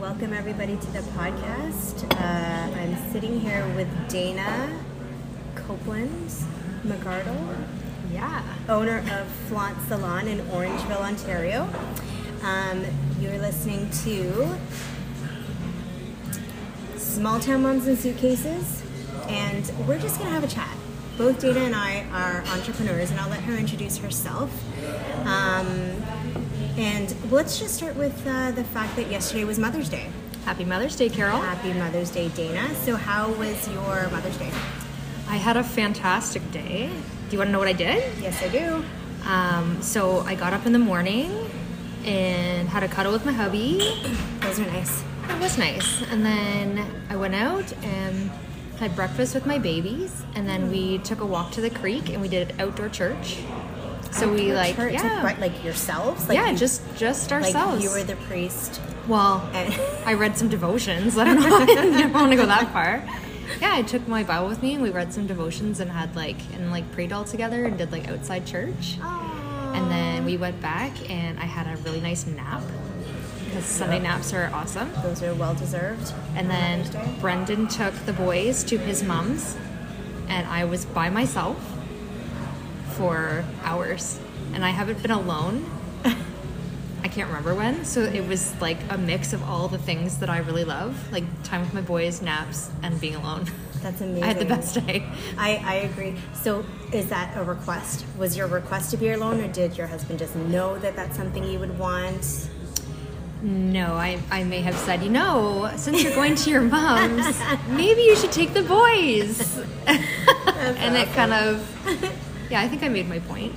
welcome everybody to the podcast. Uh, I'm sitting here with Dana Copeland McArdle, Yeah. owner of Flaunt Salon in Orangeville, Ontario. Um, you're listening to Small Town Moms and Suitcases, and we're just gonna have a chat. Both Dana and I are entrepreneurs, and I'll let her introduce herself. Um, and let's just start with uh, the fact that yesterday was Mother's Day. Happy Mother's Day, Carol. Happy Mother's Day, Dana. So, how was your Mother's Day? I had a fantastic day. Do you want to know what I did? Yes, I do. Um, so I got up in the morning and had a cuddle with my hubby. Those are nice. It was nice. And then I went out and had breakfast with my babies. And then we took a walk to the creek and we did outdoor church. So we like, Church, yeah, like, like yourselves. Like yeah, you- just just like ourselves. you were the priest. well, And I read some devotions. I don't know. I didn't want to go that far. Yeah, I took my Bible with me and we read some devotions and had like and like prayed all together and did like outside church. And then we went back and I had a really nice nap because Sunday naps are awesome. those are well deserved. And then Brendan took the boys to his mom's and I was by myself for hours. And I haven't been alone. I can't remember when. So it was like a mix of all the things that I really love, like time with my boys, naps, and being alone. That's amazing. I had the best day. I, I agree. So, is that a request? Was your request to be alone, or did your husband just know that that's something you would want? No, I, I may have said, you know, since you're going to your mom's, maybe you should take the boys. and it kind of, yeah, I think I made my point.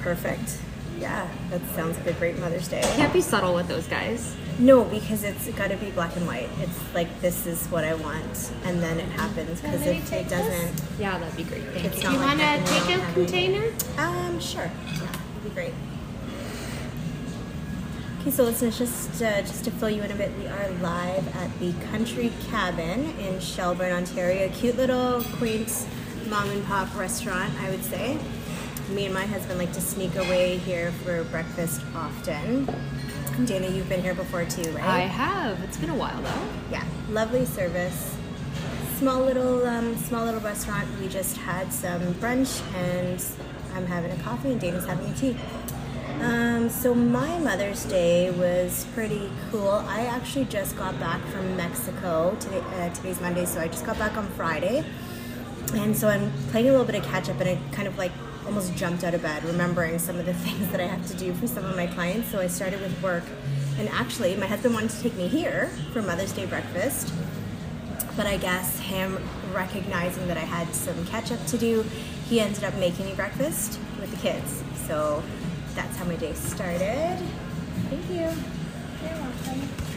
Perfect. Yeah, that sounds like a great Mother's Day. Can't be subtle with those guys. No, because it's got to be black and white. It's like this is what I want, and then it happens. Because if it doesn't, Yeah, that'd be great. Thank it's you. not You like want to take a having- container? Um, sure. Yeah, that'd be great. Okay, so listeners, just uh, just to fill you in a bit, we are live at the Country Cabin in Shelburne, Ontario. A cute little quaint mom and pop restaurant, I would say. Me and my husband like to sneak away here for breakfast often. Dana, you've been here before too, right? I have. It's been a while though. yeah, lovely service. Small little, um, small little restaurant. We just had some brunch, and I'm having a coffee, and Dana's having a tea. Um, so my Mother's Day was pretty cool. I actually just got back from Mexico. Today, uh, today's Monday, so I just got back on Friday, and so I'm playing a little bit of catch up, and I kind of like almost jumped out of bed, remembering some of the things that I have to do for some of my clients. So I started with work, and actually, my husband wanted to take me here for Mother's Day breakfast but I guess him recognizing that I had some catch up to do, he ended up making me breakfast with the kids. So that's how my day started. Thank you. You're welcome.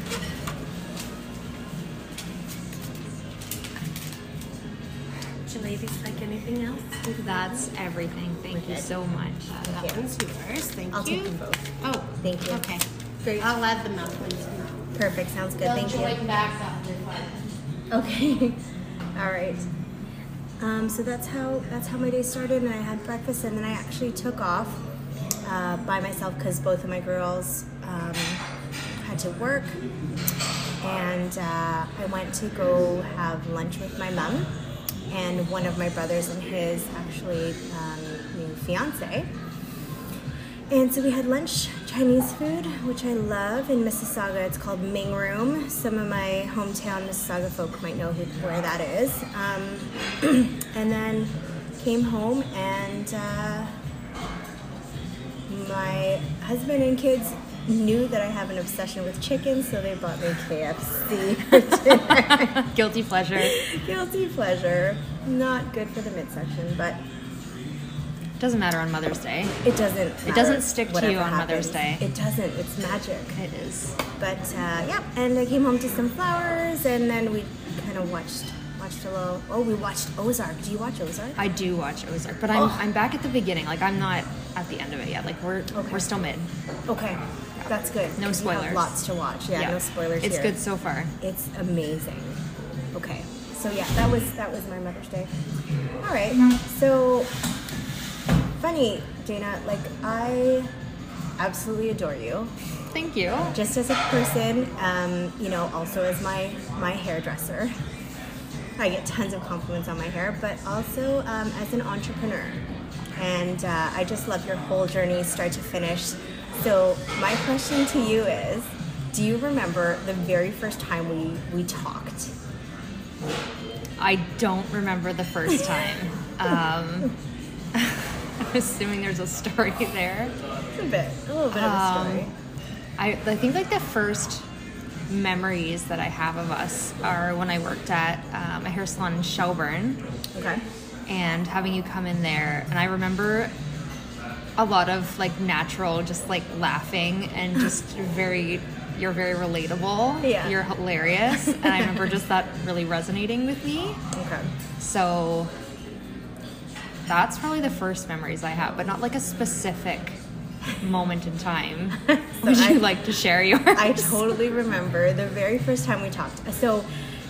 Ladies like anything else? That's everything. Thank you so much. That you. one's yours. Thank I'll you. take them both. Oh, Thank you. Okay. Great. I'll add them up when you Perfect. Sounds good. They'll Thank you. join back after five. Okay. All right. Um, so that's how that's how my day started, and I had breakfast, and then I actually took off uh, by myself because both of my girls um, had to work, and uh, I went to go have lunch with my mom and one of my brothers and his actually um, new fiance. And so we had lunch, Chinese food, which I love in Mississauga. It's called Ming Room. Some of my hometown Mississauga folk might know who, where that is. Um, and then came home and uh, my husband and kids knew that I have an obsession with chicken, so they bought me KFC. Guilty pleasure. Guilty pleasure. Not good for the midsection, but Doesn't matter on Mother's Day. it doesn't. It doesn't matter stick to you on Mother's. Day. It doesn't. It's magic. It is. But uh, yeah, and I came home to some flowers, and then we kind of watched watched a little. Oh, we watched Ozark. Do you watch Ozark? I do watch Ozark, but I'm Oh. I'm back at the beginning. Like I'm not at the end of it yet. Like we're Okay. we're still mid. Okay, that's good. No 'cause you have spoilers. lots to watch. Yeah, no spoilers It's here. good so far. It's amazing. Okay, so yeah, that was that was my Mother's Day. All right, so funny, Dana. Like I absolutely adore you. Thank you. just as a person, um, you know, also as my my hairdresser. I get tons of compliments on my hair, but also um, as an entrepreneur. And uh, I just love your whole journey, start to finish. So my question to you is, do you remember the very first time we we talked? I don't remember the first time. Um, I'm assuming there's a story there. It's a bit, a little bit of a Um, story. I, I think like the first memories that I have of us are when I worked at um, a hair salon in Shelburne Okay. and having you come in there. And I remember a lot of like natural, just like laughing and just very, you're very relatable. Yeah. You're hilarious. and I remember just that really resonating with me. Okay. So that's probably the first memories I have, but not like a specific moment in time. Would I- you like to share yours? I totally remember the very first time we talked. So,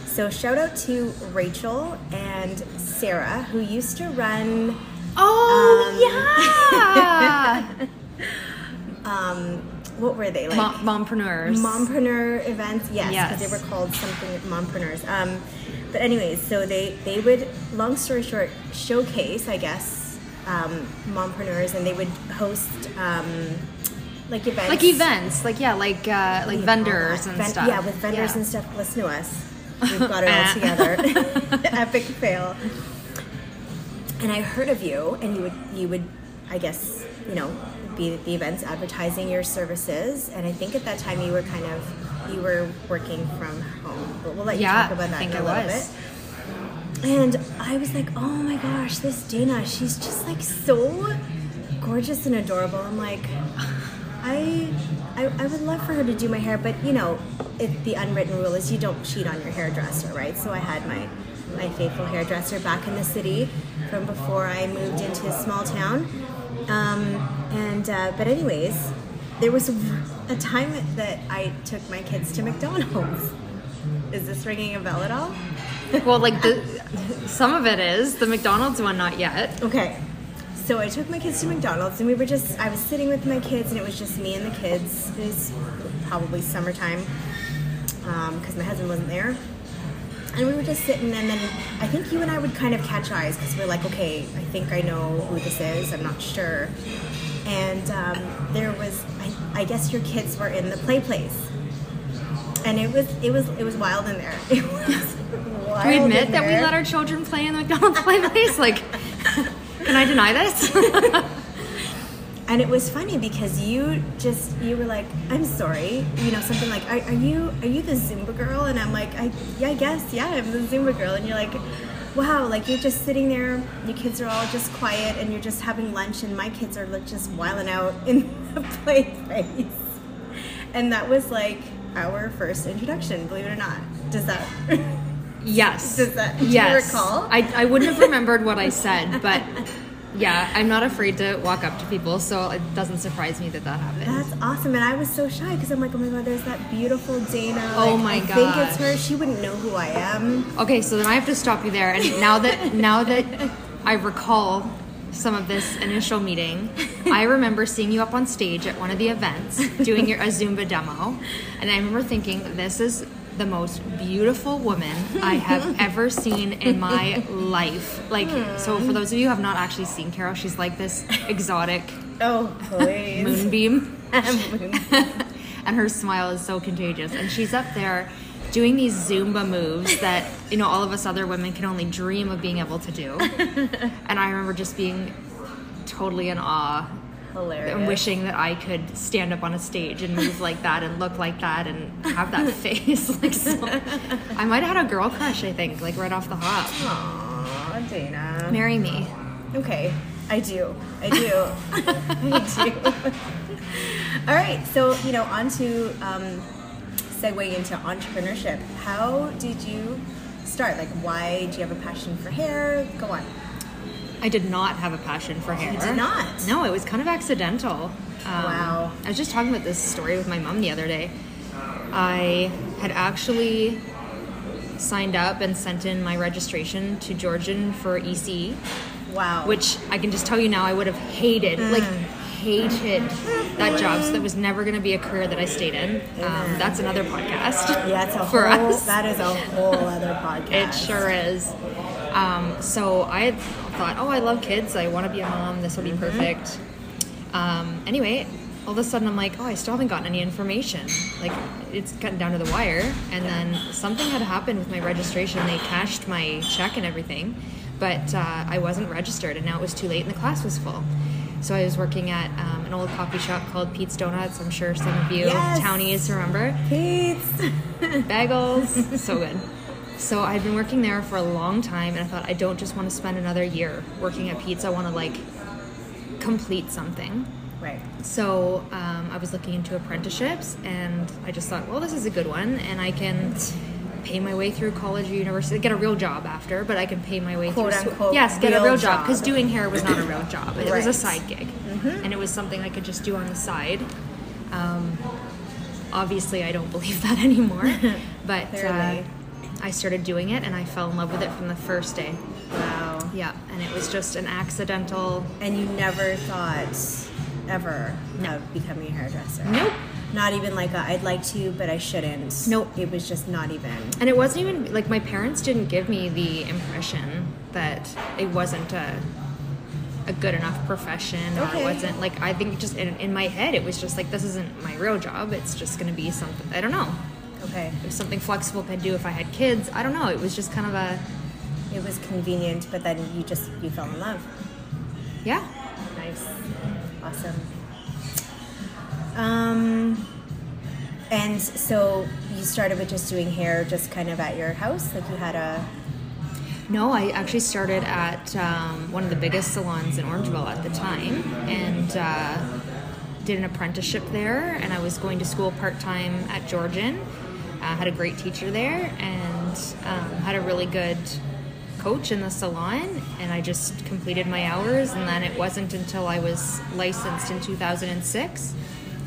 so shout out to Rachel and Sarah who used to run. Oh yeah, Um, what were they like? Mom, mompreneurs. mompreneur events. Yes, because Yes. they were called something mompreneurs. Um, but anyways, so they they would, long story short, showcase, I guess, um, mompreneurs, and they would host um, like events, like events, like yeah, like uh, like Yeah, vendors and Ven- stuff. Yeah, with vendors Yeah. and stuff. Listen to us. We've got it all together. Epic fail. And I heard of you, and you would you would, I guess, you know, be at the events advertising your services. And I think at that time you were kind of you were working from home. But we'll let you Yeah, talk about that in a I little was. bit. And I was like, oh my gosh, this Dana, she's just like so gorgeous and adorable. I'm like, I, I, I would love for her to do my hair, but you know, it, the unwritten rule is you don't cheat on your hairdresser, right? So I had my, my faithful hairdresser back in the city from before I moved into a small town. Um, and, uh, but anyways, there was a, time that I took my kids to McDonald's. Is this ringing a bell at all? Well, like the some of it is the McDonald's one, not yet. Okay. So I took my kids to McDonald's and we were just, I was sitting with my kids and it was just me and the kids. It was probably summertime because my husband wasn't there. And we were just sitting and then I think you and I would kind of catch eyes because we're like, okay, I think I know who this is. I'm not sure. And um, there was, I, I guess your kids were in the play place. And it was, it was, it was wild in there. It was wild we admit that we let our children play in the McDonald's play place? Like, can I deny this? And it was funny because you just you were like, "I'm sorry," you know, something like, "Are, are you are you the Zumba girl?" And I'm like, "I yeah, I guess yeah, I'm the Zumba girl." And you're like, "Wow!" Like you're just sitting there, your kids are all just quiet, and you're just having lunch, and my kids are like just wiling out in the play place. And that was like our first introduction, believe it or not. Does that? yes. Does that- do you yes. recall? I, I wouldn't have remembered what I said, but yeah, I'm not afraid to walk up to people, so it doesn't surprise me that that happened. That's awesome, and I was so shy because I'm like, oh my god, there's that beautiful Dana. Oh Like, my I think it's her. She wouldn't know who I am. Okay, so then I have to stop you there. And now that now that I recall some of this initial meeting, I remember seeing you up on stage at one of the events doing your a Zumba demo, and I remember thinking, "This is the most beautiful woman I have ever seen in my life." Like, so for those of you who have not actually seen Carol, she's like this exotic Oh please. moonbeam. and her smile is so contagious. And she's up there doing these Zumba moves that, you know, all of us other women can only dream of being able to do. and I remember just being totally in awe Hilarious. and wishing that I could stand up on a stage and move like that and look like that and have that face. like so, I might have had a girl crush, I think, like right off the hop. Aw, Dana. Marry me. Okay, I do. I do. I do. All right, so you know, on to um, segue into entrepreneurship. How did you start? Like, why do you have a passion for hair? Go on. I did not have a passion for hair. did not? No, it was kind of accidental. Um, Wow. I was just talking about this story with my mom the other day. I had actually signed up and sent in my registration to Georgian for EC. Wow. which I can just tell you now I would have hated, like hated that job. So that was never going to be a career that I stayed in. Um, that's another podcast. Yeah, it's a for whole. us. That is a whole other podcast. It sure is. Um, so I thought, oh, I love kids. I want to be a mom. This will be perfect. Um, anyway, all of a sudden I'm like, oh, I still haven't gotten any information. Like it's gotten down to the wire. And then something had happened with my registration. They cashed my check and everything, but uh, I wasn't registered, and now it was too late, and the class was full. So I was working at um, an old coffee shop called Pete's Donuts. I'm sure some of you Yes. townies remember Pete's. bagels so good so i've been working there for a long time and i thought i don't just want to spend another year working at Pete's i want to like complete something. Right. so um, i was looking into apprenticeships and i just thought well this is a good one and i can pay my way through college or university get a real job after but i can pay my way Quote, through unquote, yes get a real job because doing hair was not a real job. It was a side gig and it was something i could just do on the side. Um, obviously i don't believe that anymore but uh. I started doing it and i fell in love with it from the first day Wow. yeah and it was just an accidental And you never thought ever of becoming a hairdresser. nope Not even like a, I'd like to, but I shouldn't. Nope. It was just not even. and it wasn't even like my parents didn't give me the impression that it wasn't a a good enough profession or Okay. it wasn't like i think just in, in my head it was just like this isn't my real job it's just going to be something i don't know Okay. it was something flexible could do if i had kids i don't know it was just kind of a It was convenient, but then you just you fell in love. yeah Nice. Awesome. Um, and so you started with just doing hair, just kind of at your house, like you had a. No, I actually started at um, one of the biggest salons in Orangeville at the time and uh, did an apprenticeship there. And I was going to school part time at Georgian. Uh, had a great teacher there and um, had a really good coach in the salon. And I just completed my hours. And then it wasn't until I was licensed in 2006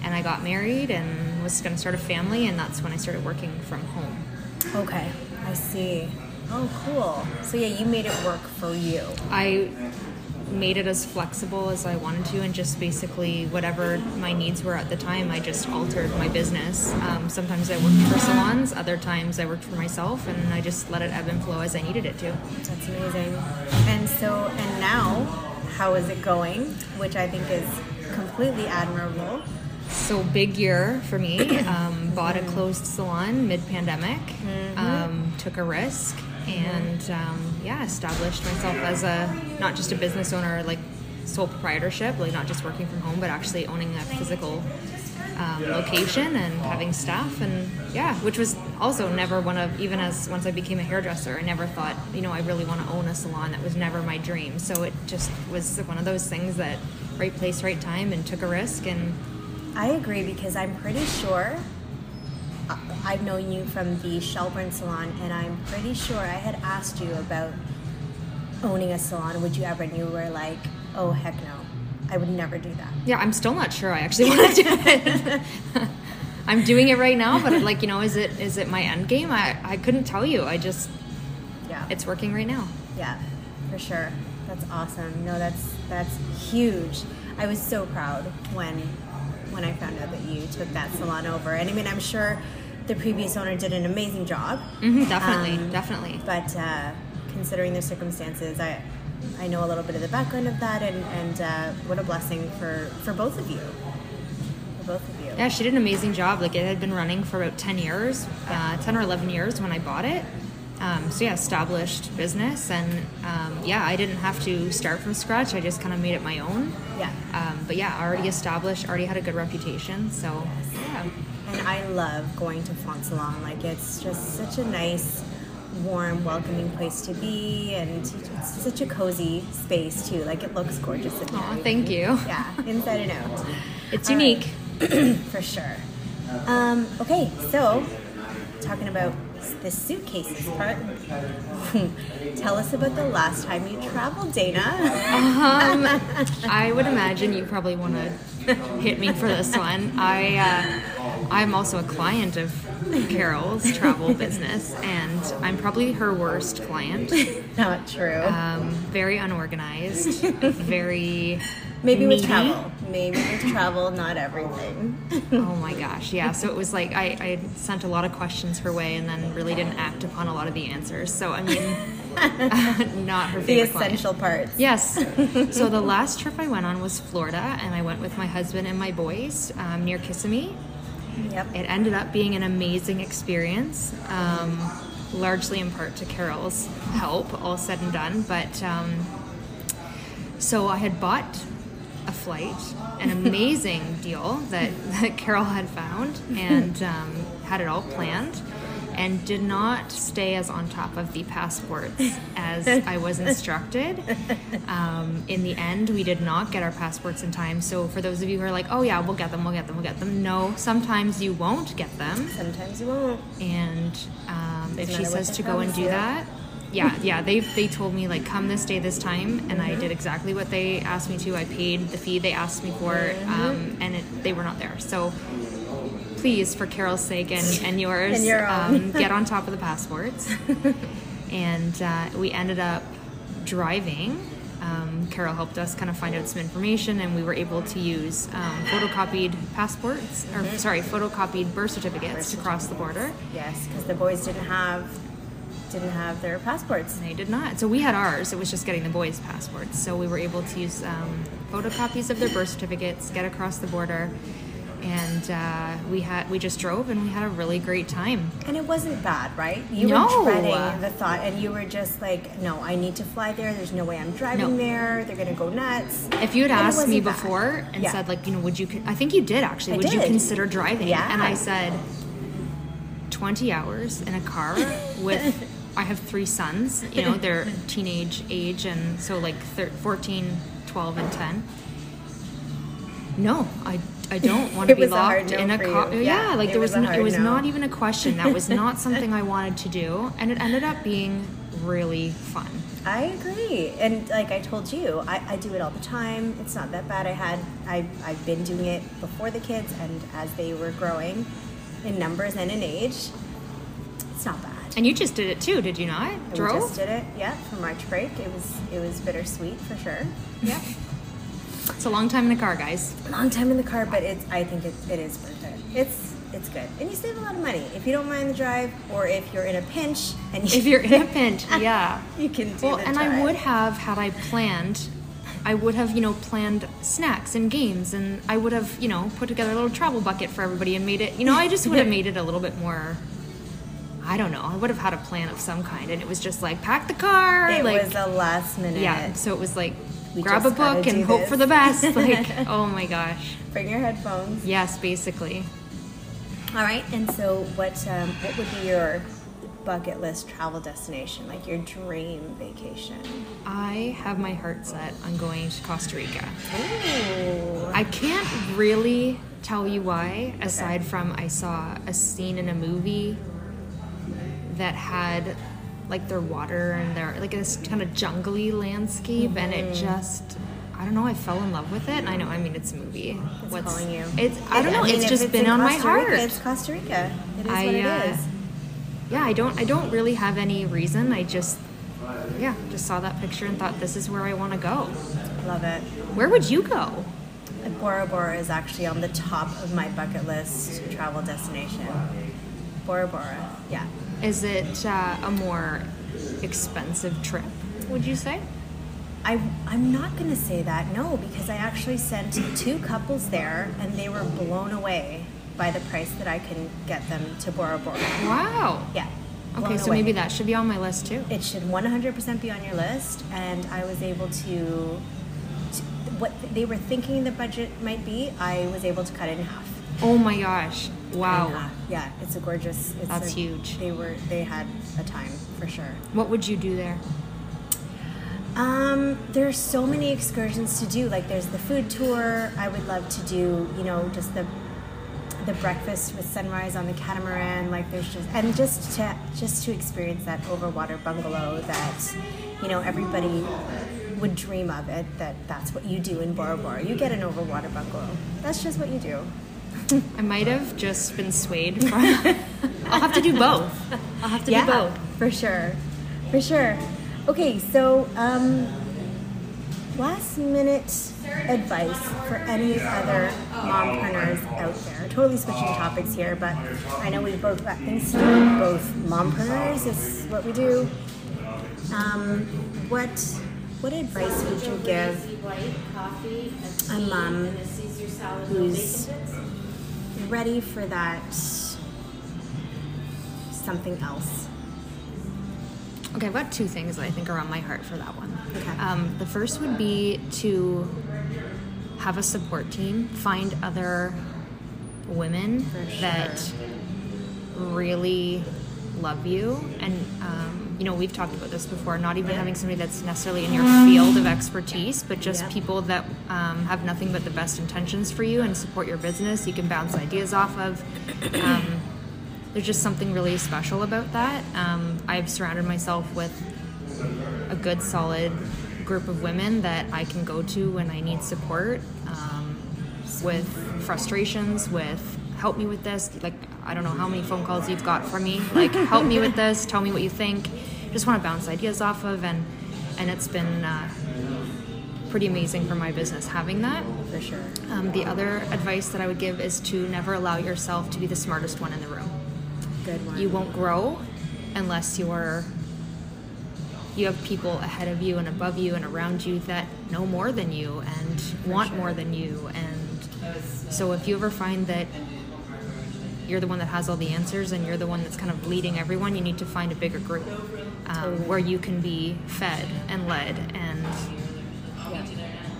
and I got married and was going to start a family. And that's when I started working from home. Okay, I see. Oh, cool. So yeah, you made it work for you. I made it as flexible as I wanted to, and just basically whatever my needs were at the time, I just altered my business. Um, sometimes I worked for salons, other times I worked for myself, and I just let it ebb and flow as I needed it to. That's amazing. And so, and now, how is it going? Which I think is completely admirable. So big year for me. Um, bought a closed salon mid-pandemic. Um, took a risk and um, yeah, established myself as a not just a business owner, like sole proprietorship, like not just working from home, but actually owning a physical um, location and having staff and yeah, which was also never one of even as once I became a hairdresser, I never thought you know I really want to own a salon. That was never my dream. So it just was one of those things that right place, right time, and took a risk and. I agree because I'm pretty sure I've known you from the Shelburne salon, and I'm pretty sure I had asked you about owning a salon. Would you ever? And you were like, "Oh heck no, I would never do that." Yeah, I'm still not sure I actually want to do it. I'm doing it right now, but like you know, is it is it my end game? I I couldn't tell you. I just Yeah, it's working right now. yeah, for sure. That's awesome. No, that's that's huge. I was so proud when when I found out that you took that salon over, and I mean, I'm sure the previous owner did an amazing job. hmm definitely, Um, definitely. But uh, considering the circumstances, I I know a little bit of the background of that, and and uh, what a blessing for for both of you, for both of you. Yeah, she did an amazing job. Like it had been running for about ten years, uh, ten or eleven years when I bought it. Um, so yeah, established business, and um, yeah, I didn't have to start from scratch. I just kind of made it my own. Yeah. Um, but yeah, already established, already had a good reputation. So yeah. And I love going to Flaunt Salon. Like it's just such a nice, warm, welcoming place to be, and it's such a cozy space too. Like it looks gorgeous in there. Aw, thank you. Yeah, inside and out. It's All unique. right. for sure. Um, okay, so talking about the suitcases part, tell us about the last time you traveled, Dana. Um, I would imagine you probably want to hit me for this one. I uh, I'm also a client of Carol's travel business, and I'm probably her worst client. Not true. Um, very unorganized, very Maybe with travel. Maybe with travel, not everything. oh my gosh, yeah. So it was like I, I sent a lot of questions her way and then really didn't act upon a lot of the answers. So I mean, not her the favorite client. essential parts. Yes. so the last trip I went on was Florida, and I went with my husband and my boys um, near Kissimmee. Yep. It ended up being an amazing experience, um, largely in part to Carol's help, all said and done. But um, so I had bought flight, an amazing deal that, that Carol had found, and um, had it all planned. And did not stay as on top of the passports as I was instructed. Um, in the end, we did not get our passports in time. So, for those of you who are like, oh, yeah, we'll get them, we'll get them, we'll get them, no, sometimes you won't get them Sometimes you won't. and um, if she says to go and do that yeah yeah they they told me like come this day this time and i Mm-hmm. did exactly what they asked me to. I paid the fee they asked me for um, and it, they were not there. So please for carol's sake and, and yours And your um, get on top of the passports. And uh, we ended up driving. Um, Carol helped us kind of find out some information, and we were able to use um, photocopied passports, or sorry, photocopied birth certificates to cross the border. Yes, because the boys didn't have didn't have their passports. They did not. So we had ours. It was just getting the boys' passports. So we were able to use um, photocopies of their birth certificates, get across the border, and uh, we had we just drove and we had a really great time. And it wasn't bad, right? You No. were dreading the thought, and you were just like, "No, I need to fly there. There's no way I'm driving No. there. They're gonna go nuts." If you had And asked me bad. before and Yeah. said like, you know, would you? I think you did actually. I would you consider driving? Yeah. And I said, twenty hours in a car with. I have three sons. You know, they're teenage age, and so like thir- 14, 12, and ten. No, I, I don't want to be a locked no in a car. Yeah, Yeah, like there was, was no, it was no. not even a question. That was not something I wanted to do, and it ended up being really fun. I agree, and like I told you, I, I do it all the time. It's not that bad. I had I I've been doing it before the kids, and as they were growing in numbers and in age, it's not bad. And you just did it too, did you not? And Drove. We just did it, yeah, for March break. It was it was bittersweet for sure. Yeah. It's a long time in the car, guys. Long time in the car, but it's I think it, it is worth it. It's it's good, and you save a lot of money if you don't mind the drive, or if you're in a pinch and you, If you're in a pinch, yeah. you can do Well, and I would have had I planned. I would have, you know, planned snacks and games, and I would have, you know, put together a little travel bucket for everybody and made it. You know, I just would have made it a little bit more. I don't know. I would have had a plan of some kind, and it was just like pack the car, It like was a last minute. yeah. So it was like We grab a book and do hope for the best. Like, oh my gosh, Bring your headphones. yes, basically. All right, and so what um, what would be your bucket list travel destination, like your dream vacation? I have my heart set on going to Costa Rica. Ooh. I can't really tell you why, aside from I saw a scene in a movie that had like their water and their like this kind of jungly landscape, and it just. I don't know. I fell in love with it, and I know. I mean, it's a movie. It's calling you. It's. I don't know. mean, it's just been in on my heart. Rica, it's Costa Rica. It is I, what it uh, is. yeah, I don't. I don't really have any reason. I just, yeah, just saw that picture and thought this is where I want to go. Love it. Where would you go? Bora Bora is actually on the top of my bucket list travel destination. Bora Bora, yeah. Is it uh, a more expensive trip? Would you say? I, I'm not going to say that, no, because I actually sent two couples there and they were blown away by the price that I can get them to Bora Bora. Wow. Yeah. Okay, so away. maybe that should be on my list too. It should 100% be on your list, and I was able to, to. What they were thinking the budget might be, I was able to cut it in half. Oh my gosh! Wow. half. Yeah, it's a gorgeous. It's That's a- huge. They were. They had a time for sure. What would you do there? Um, there's so many excursions to do. Like there's the food tour. I would love to do, you know, just the the breakfast with sunrise on the catamaran. Like there's just and just to just to experience that overwater bungalow that, you know, everybody would dream of it. That that's what you do in Bora Bora. You get an overwater bungalow. That's just what you do. I might have just been swayed. From, I'll have to do both. I'll have to yeah, do both. for sure, for sure. Okay, so um, last minute advice for any other mompreneurs out there? Totally switching topics here, but I know we've both got things to do. Both mompreneurs is what we do. Um, what what advice would you give a mom who's ready for that something else? Okay, I've got two things that I think are on my heart for that one. Okay. Um, the first would be to have a support team, find other women sure. that really love you. And, um, you know, we've talked about this before, not even having somebody that's necessarily in your field of expertise, but just Yeah. people that um, have nothing but the best intentions for you and support your business. You can bounce ideas off of. Um, there's just something really special about that. Um, I've surrounded myself with a good, solid group of women that I can go to when I need support um, with frustrations, with help me with this. Like, I don't know how many phone calls you've got from me. Like, help me with this, tell me what you think. Just want to bounce ideas off of, and and it's been uh, pretty amazing for my business having that. For sure. Um, the other advice that I would give is to never allow yourself to be the smartest one in the room Good one. you won't grow unless you're you have people ahead of you and above you and around you that know more than you and want sure. more than you and so if you ever find that you're the one that has all the answers and you're the one that's kind of leading everyone you need to find a bigger group um, where you can be fed and led and Yeah.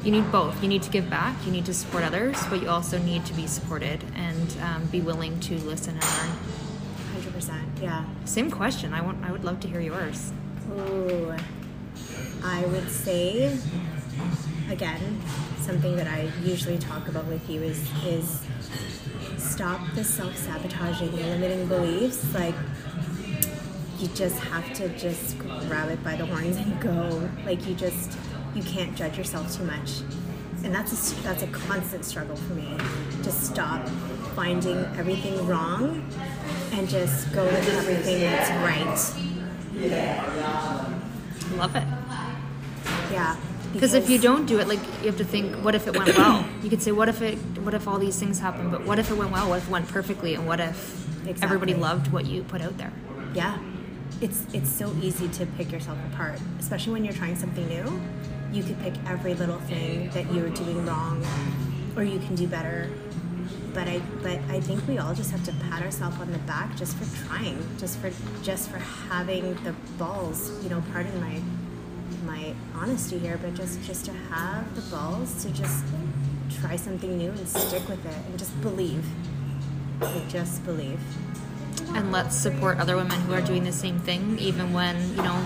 you need both you need to give back you need to support others but you also need to be supported and um, be willing to listen and learn Hundred percent. Yeah. same question i want i would love to hear yours Ooh, I would say again something that I usually talk about with you is is stop the self sabotaging and limiting beliefs. Like you just have to just grab it by the horns and go. Like you just you can't judge yourself too much, and that's a, that's a constant struggle for me. To stop finding everything wrong and just go with everything that's right. love it Yeah. Because if you don't do it, like you have to think, what if it went well? You could say, what if it, what if all these things happen? But what if it went well? What if it went perfectly? And what if everybody loved what you put out there? yeah, it's it's so easy to pick yourself apart, especially when you're trying something new. You could pick every little thing that you're doing wrong, or you can do better. But I but I think we all just have to pat ourselves on the back just for trying, just for just for having the balls. You know, pardon my my honesty here, but just just to have the balls to just try something new and stick with it and just believe. Like just believe. And let's support other women who are doing the same thing, even when you know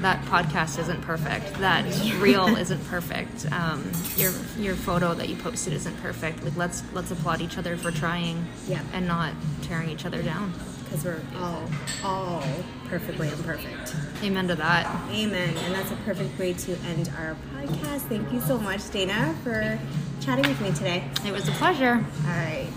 that podcast isn't perfect, that reel isn't perfect, um, your your photo that you posted isn't perfect. Like let's let's applaud each other for trying, Yeah. and not tearing each other down. because we're all all perfectly imperfect. Amen to that. Amen. And that's a perfect way to end our podcast. Thank you so much, Dana, for chatting with me today. It was a pleasure. All right.